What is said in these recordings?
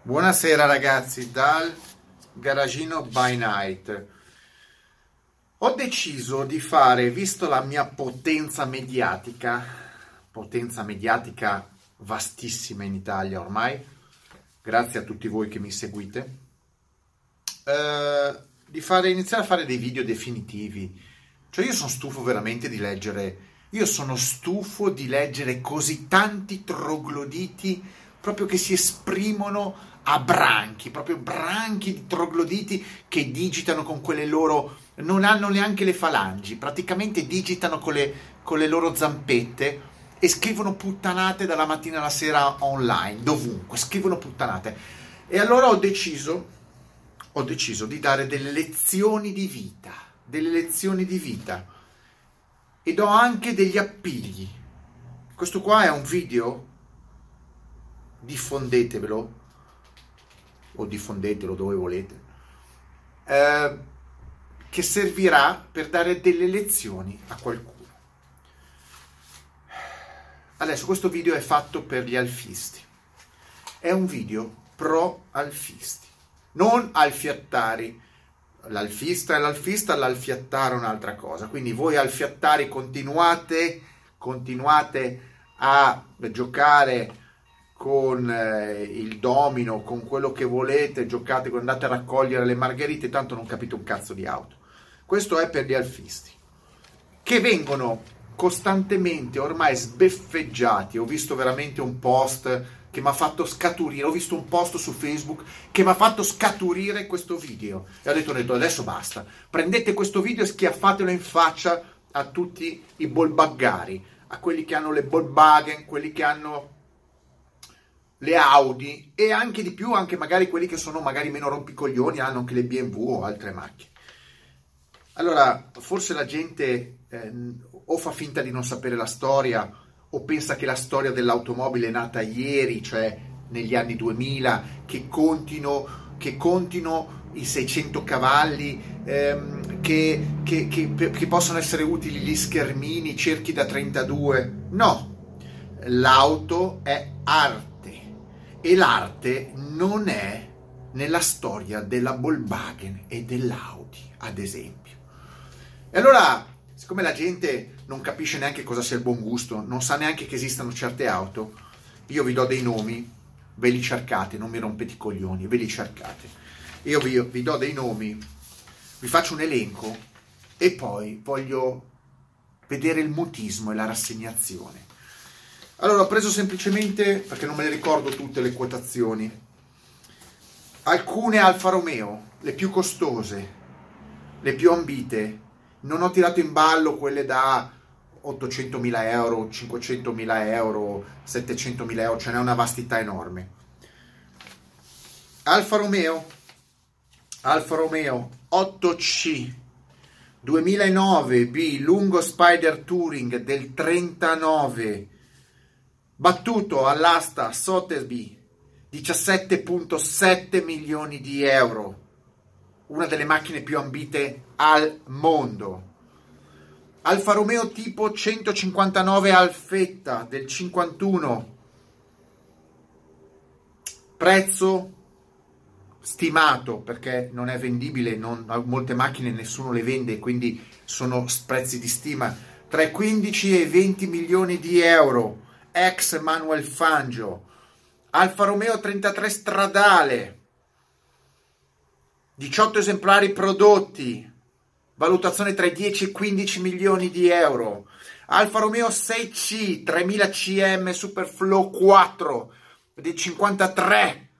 Buonasera ragazzi dal garagino by night. Ho deciso di fare, visto la mia potenza mediatica, potenza mediatica vastissima in Italia ormai, grazie a tutti voi che mi seguite, eh, di fare, iniziare a fare dei video definitivi. Cioè io sono stufo veramente di leggere, io sono stufo di leggere così tanti trogloditi proprio che si esprimono a branchi, proprio branchi di trogloditi che digitano con quelle loro, non hanno neanche le falangi, praticamente digitano con le, con le loro zampette e scrivono puttanate dalla mattina alla sera online, dovunque, scrivono puttanate. E allora ho deciso, ho deciso di dare delle lezioni di vita, delle lezioni di vita e do anche degli appigli. Questo qua è un video, diffondetevelo, o diffondetelo dove volete, eh, che servirà per dare delle lezioni a qualcuno. Adesso questo video è fatto per gli alfisti. È un video pro alfisti, non alfiattari. L'alfista è l'alfista, l'alfiattare è un'altra cosa. Quindi voi alfiattari continuate, continuate a giocare con eh, il domino, con quello che volete, giocate, andate a raccogliere le margherite, tanto non capite un cazzo di auto. Questo è per gli alfisti, che vengono costantemente ormai sbeffeggiati. Ho visto veramente un post che mi ha fatto scaturire, ho visto un post su Facebook che mi ha fatto scaturire questo video e ho detto, ho detto adesso basta, prendete questo video e schiaffatelo in faccia a tutti i bolbaggari, a quelli che hanno le Volkswagen, quelli che hanno le Audi e anche di più, anche magari quelli che sono magari meno rompicoglioni, hanno anche le BMW o altre macchine. Allora, forse la gente eh, o fa finta di non sapere la storia o pensa che la storia dell'automobile è nata ieri, cioè negli anni 2000, che contino, che contino i 600 cavalli, ehm, che, che, che, che possono essere utili gli schermini, cerchi da 32. No, l'auto è arte e l'arte non è nella storia della Volkswagen e dell'Audi, ad esempio. E allora, siccome la gente non capisce neanche cosa sia il buon gusto, non sa neanche che esistano certe auto, io vi do dei nomi, ve li cercate, non mi rompete i coglioni, ve li cercate. Io vi, vi do dei nomi, vi faccio un elenco e poi voglio vedere il mutismo e la rassegnazione. Allora, ho preso semplicemente, perché non me le ricordo tutte le quotazioni, alcune Alfa Romeo, le più costose, le più ambite. Non ho tirato in ballo quelle da 800.000 euro, 500.000 euro, 700.000 euro, ce n'è una vastità enorme. Alfa Romeo, Alfa Romeo 8C 2009 B lungo Spider Touring del 39 battuto all'asta Sotheby 17.7 milioni di euro, una delle macchine più ambite al mondo. Alfa Romeo tipo 159 Alfetta del 51, prezzo stimato perché non è vendibile, non, molte macchine nessuno le vende, quindi sono prezzi di stima, tra i 15 e i 20 milioni di euro ex Manuel Fangio, Alfa Romeo 33 stradale, 18 esemplari prodotti, valutazione tra i 10 e i 15 milioni di euro, Alfa Romeo 6C 3000 CM Superflow 4 di 53,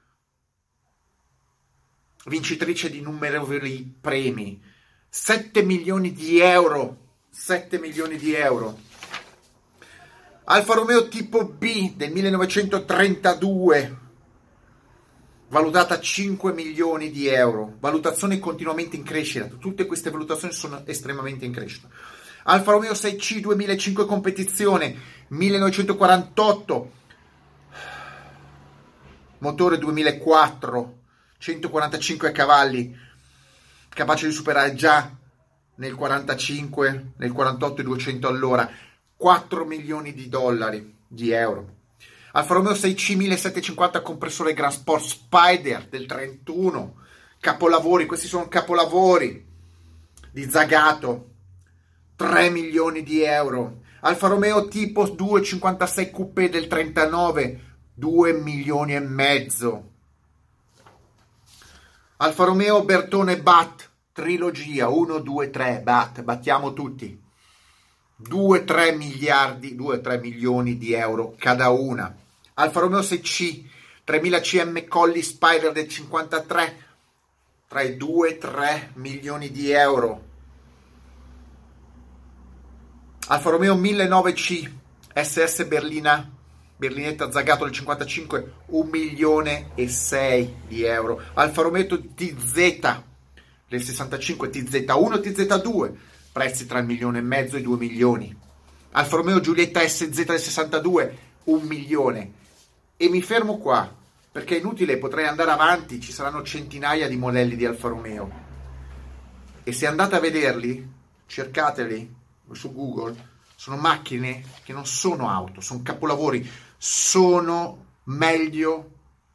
vincitrice di numerosi premi, 7 milioni di euro, 7 milioni di euro. Alfa Romeo tipo B del 1932, valutata 5 milioni di euro, valutazione continuamente in crescita, tutte queste valutazioni sono estremamente in crescita. Alfa Romeo 6C 2005 competizione 1948, motore 2004, 145 cavalli, capace di superare già nel 45, nel 48 i 200 all'ora 4 milioni di dollari, di euro. Alfa Romeo 6C 1750 compressore Grand Sport Spider del 31, capolavori, questi sono capolavori di Zagato, 3 milioni di euro. Alfa Romeo tipo 256 Coupé del 39, 2 milioni e mezzo. Alfa Romeo Bertone Bat, trilogia 1, 2, 3, Bat, battiamo tutti. 2-3 miliardi, 2-3 milioni di euro cada una. Alfa Romeo 6C, 3000 CM Colli Spider del 53, tra i 2-3 milioni di euro. Alfa Romeo 1009C, SS Berlina, Berlinetta Zagato del 55, 1 milione e 6 di euro. Alfa Romeo TZ del 65, TZ1 TZ2, prezzi tra il milione e mezzo e i 2 milioni. Alfa Romeo Giulietta SZ del 62, 1 milione. E mi fermo qua, perché è inutile, potrei andare avanti, ci saranno centinaia di modelli di Alfa Romeo. E se andate a vederli, cercateli su Google, sono macchine che non sono auto, sono capolavori, sono meglio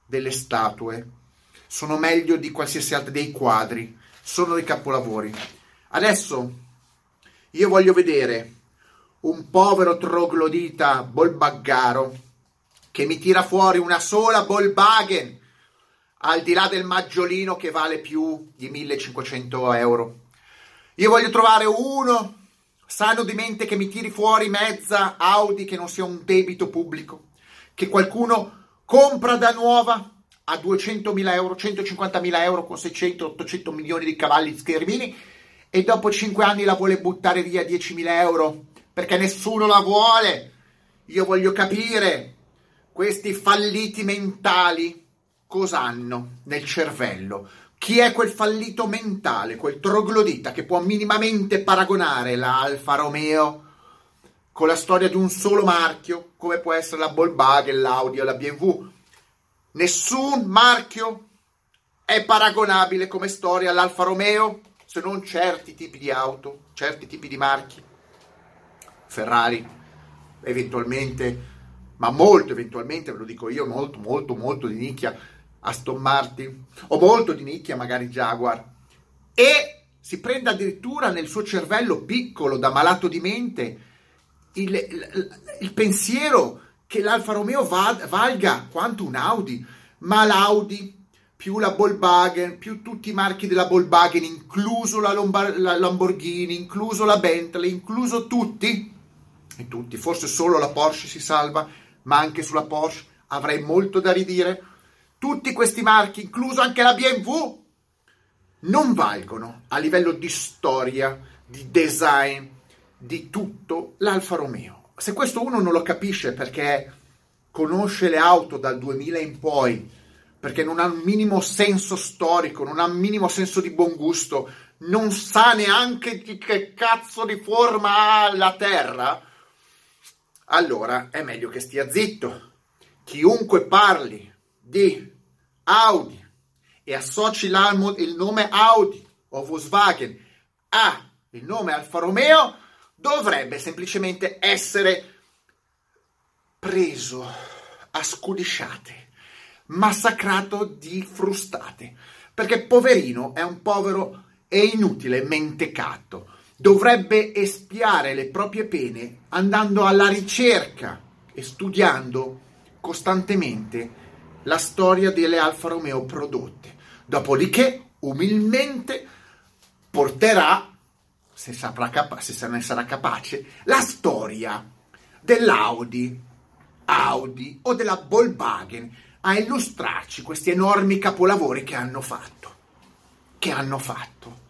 delle statue, sono meglio di qualsiasi altro dei quadri, sono dei capolavori. Adesso io voglio vedere un povero troglodita bolbaggaro che mi tira fuori una sola Volkswagen al di là del maggiolino che vale più di 1500 euro. Io voglio trovare uno sano di mente che mi tiri fuori mezza Audi che non sia un debito pubblico, che qualcuno compra da nuova a 200.000 euro, 150.000 euro con 600-800 milioni di cavalli schermini e dopo 5 anni la vuole buttare via 10.000 euro perché nessuno la vuole. Io voglio capire questi falliti mentali cosa hanno nel cervello. Chi è quel fallito mentale, quel troglodita che può minimamente paragonare la Alfa Romeo con la storia di un solo marchio, come può essere la Volkswagen, l'Audi o la BMW? Nessun marchio è paragonabile come storia all'Alfa Romeo se non certi tipi di auto, certi tipi di marchi, Ferrari, eventualmente, ma molto eventualmente, ve lo dico io, molto, molto, molto di nicchia, Aston Martin, o molto di nicchia magari Jaguar, e si prende addirittura nel suo cervello piccolo, da malato di mente, il, il, il pensiero che l'Alfa Romeo va, valga quanto un Audi, ma l'Audi più la Volkswagen, più tutti i marchi della Volkswagen, incluso la, Lombar- la Lamborghini, incluso la Bentley, incluso tutti, e tutti, forse solo la Porsche si salva, ma anche sulla Porsche avrei molto da ridire. Tutti questi marchi, incluso anche la BMW, non valgono a livello di storia, di design, di tutto l'Alfa Romeo. Se questo uno non lo capisce perché conosce le auto dal 2000 in poi, perché non ha un minimo senso storico, non ha un minimo senso di buon gusto, non sa neanche di che cazzo di forma ha la Terra, allora è meglio che stia zitto. Chiunque parli di Audi e associ il nome Audi o Volkswagen a il nome Alfa Romeo dovrebbe semplicemente essere preso a scudisciate massacrato di frustate, perché poverino è un povero e inutile mentecato. Dovrebbe espiare le proprie pene andando alla ricerca e studiando costantemente la storia delle Alfa Romeo prodotte. Dopodiché, umilmente, porterà, se, capa- se ne sarà capace, la storia dell'Audi, Audi o della Volkswagen a illustrarci questi enormi capolavori che hanno fatto. Che hanno fatto.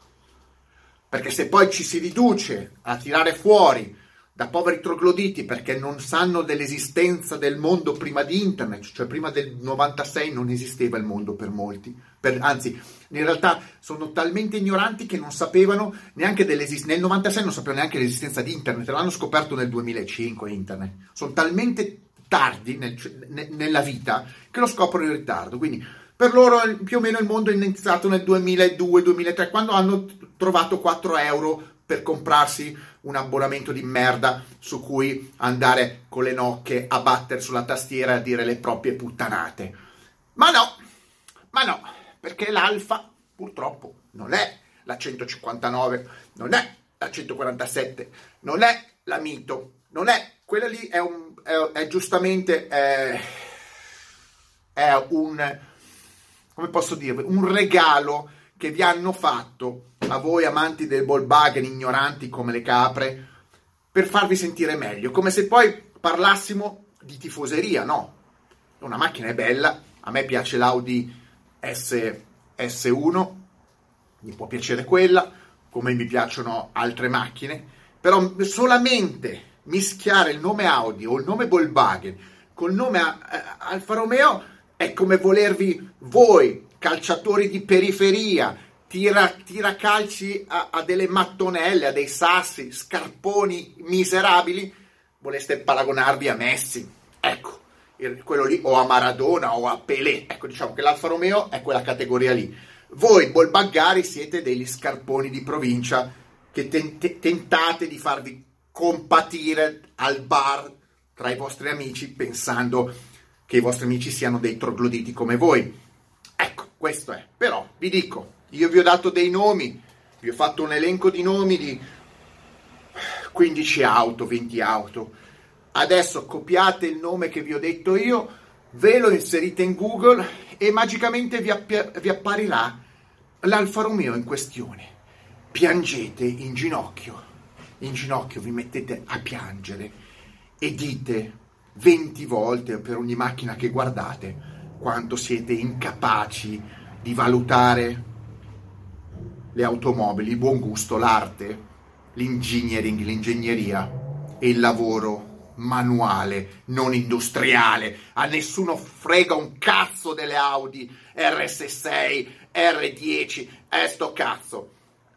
Perché se poi ci si riduce a tirare fuori da poveri trogloditi perché non sanno dell'esistenza del mondo prima di internet, cioè prima del 96 non esisteva il mondo per molti, per, anzi in realtà sono talmente ignoranti che non sapevano neanche dell'esistenza, nel 96 non sapevano neanche l'esistenza di internet, l'hanno scoperto nel 2005 internet, sono talmente tardi nel, ne, nella vita che lo scoprono in ritardo. Quindi per loro più o meno il mondo è iniziato nel 2002-2003, quando hanno trovato 4 euro per comprarsi un abbonamento di merda su cui andare con le nocche a battere sulla tastiera e a dire le proprie puttanate. Ma no, ma no, perché l'alfa purtroppo non è la 159, non è la 147, non è la mito, non è quella lì è, un, è, è giustamente è, è un come posso dire un regalo che vi hanno fatto a voi amanti del Volkswagen, ignoranti come le capre, per farvi sentire meglio, come se poi parlassimo di tifoseria, no. Una macchina è bella, a me piace l'Audi S, S1, mi può piacere quella, come mi piacciono altre macchine, però solamente mischiare il nome Audi o il nome Volkswagen col nome Alfa Romeo è come volervi voi, calciatori di periferia, tira, tira calci a, a, delle mattonelle, a dei sassi, scarponi miserabili, voleste paragonarvi a Messi. Ecco, quello lì, o a Maradona o a Pelé. Ecco, diciamo che l'Alfa Romeo è quella categoria lì. Voi, bolbaggari, siete degli scarponi di provincia che tent- tentate di farvi compatire al bar tra i vostri amici pensando che i vostri amici siano dei trogloditi come voi. Ecco, questo è. Però vi dico, io vi ho dato dei nomi, vi ho fatto un elenco di nomi di 15 auto, 20 auto. Adesso copiate il nome che vi ho detto io, ve lo inserite in Google e magicamente vi, app- vi apparirà l'Alfa Romeo in questione. Piangete in ginocchio, in ginocchio vi mettete a piangere e dite 20 volte per ogni macchina che guardate quanto siete incapaci di valutare le automobili, il buon gusto, l'arte, l'engineering, l'ingegneria e il lavoro manuale, non industriale. A nessuno frega un cazzo delle Audi RS6, R10, eh sto cazzo.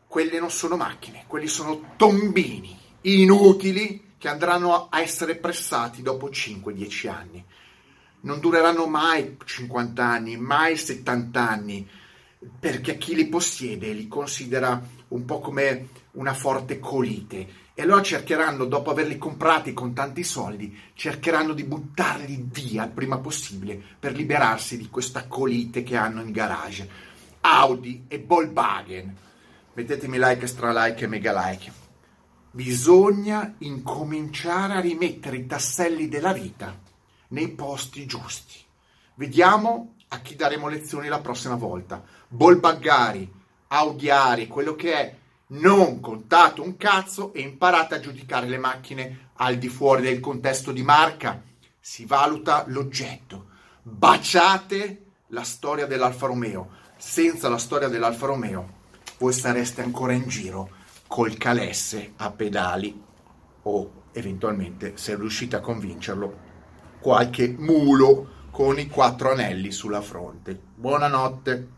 Quelle non sono macchine, quelli sono tombini inutili che andranno a essere pressati dopo 5-10 anni. Non dureranno mai 50 anni, mai 70 anni perché chi li possiede li considera un po' come una forte colite e allora cercheranno, dopo averli comprati con tanti soldi, cercheranno di buttarli via il prima possibile per liberarsi di questa colite che hanno in garage. Audi e Volkswagen. Mettetemi like, stra like e mega like. Bisogna incominciare a rimettere i tasselli della vita nei posti giusti. Vediamo a chi daremo lezioni la prossima volta. Bolbaggari, audiari, quello che è, non contate un cazzo e imparate a giudicare le macchine al di fuori del contesto di marca. Si valuta l'oggetto. Baciate la storia dell'Alfa Romeo. Senza la storia dell'Alfa Romeo, voi sareste ancora in giro col calesse a pedali o eventualmente, se riuscite a convincerlo, qualche mulo con i quattro anelli sulla fronte. Buonanotte.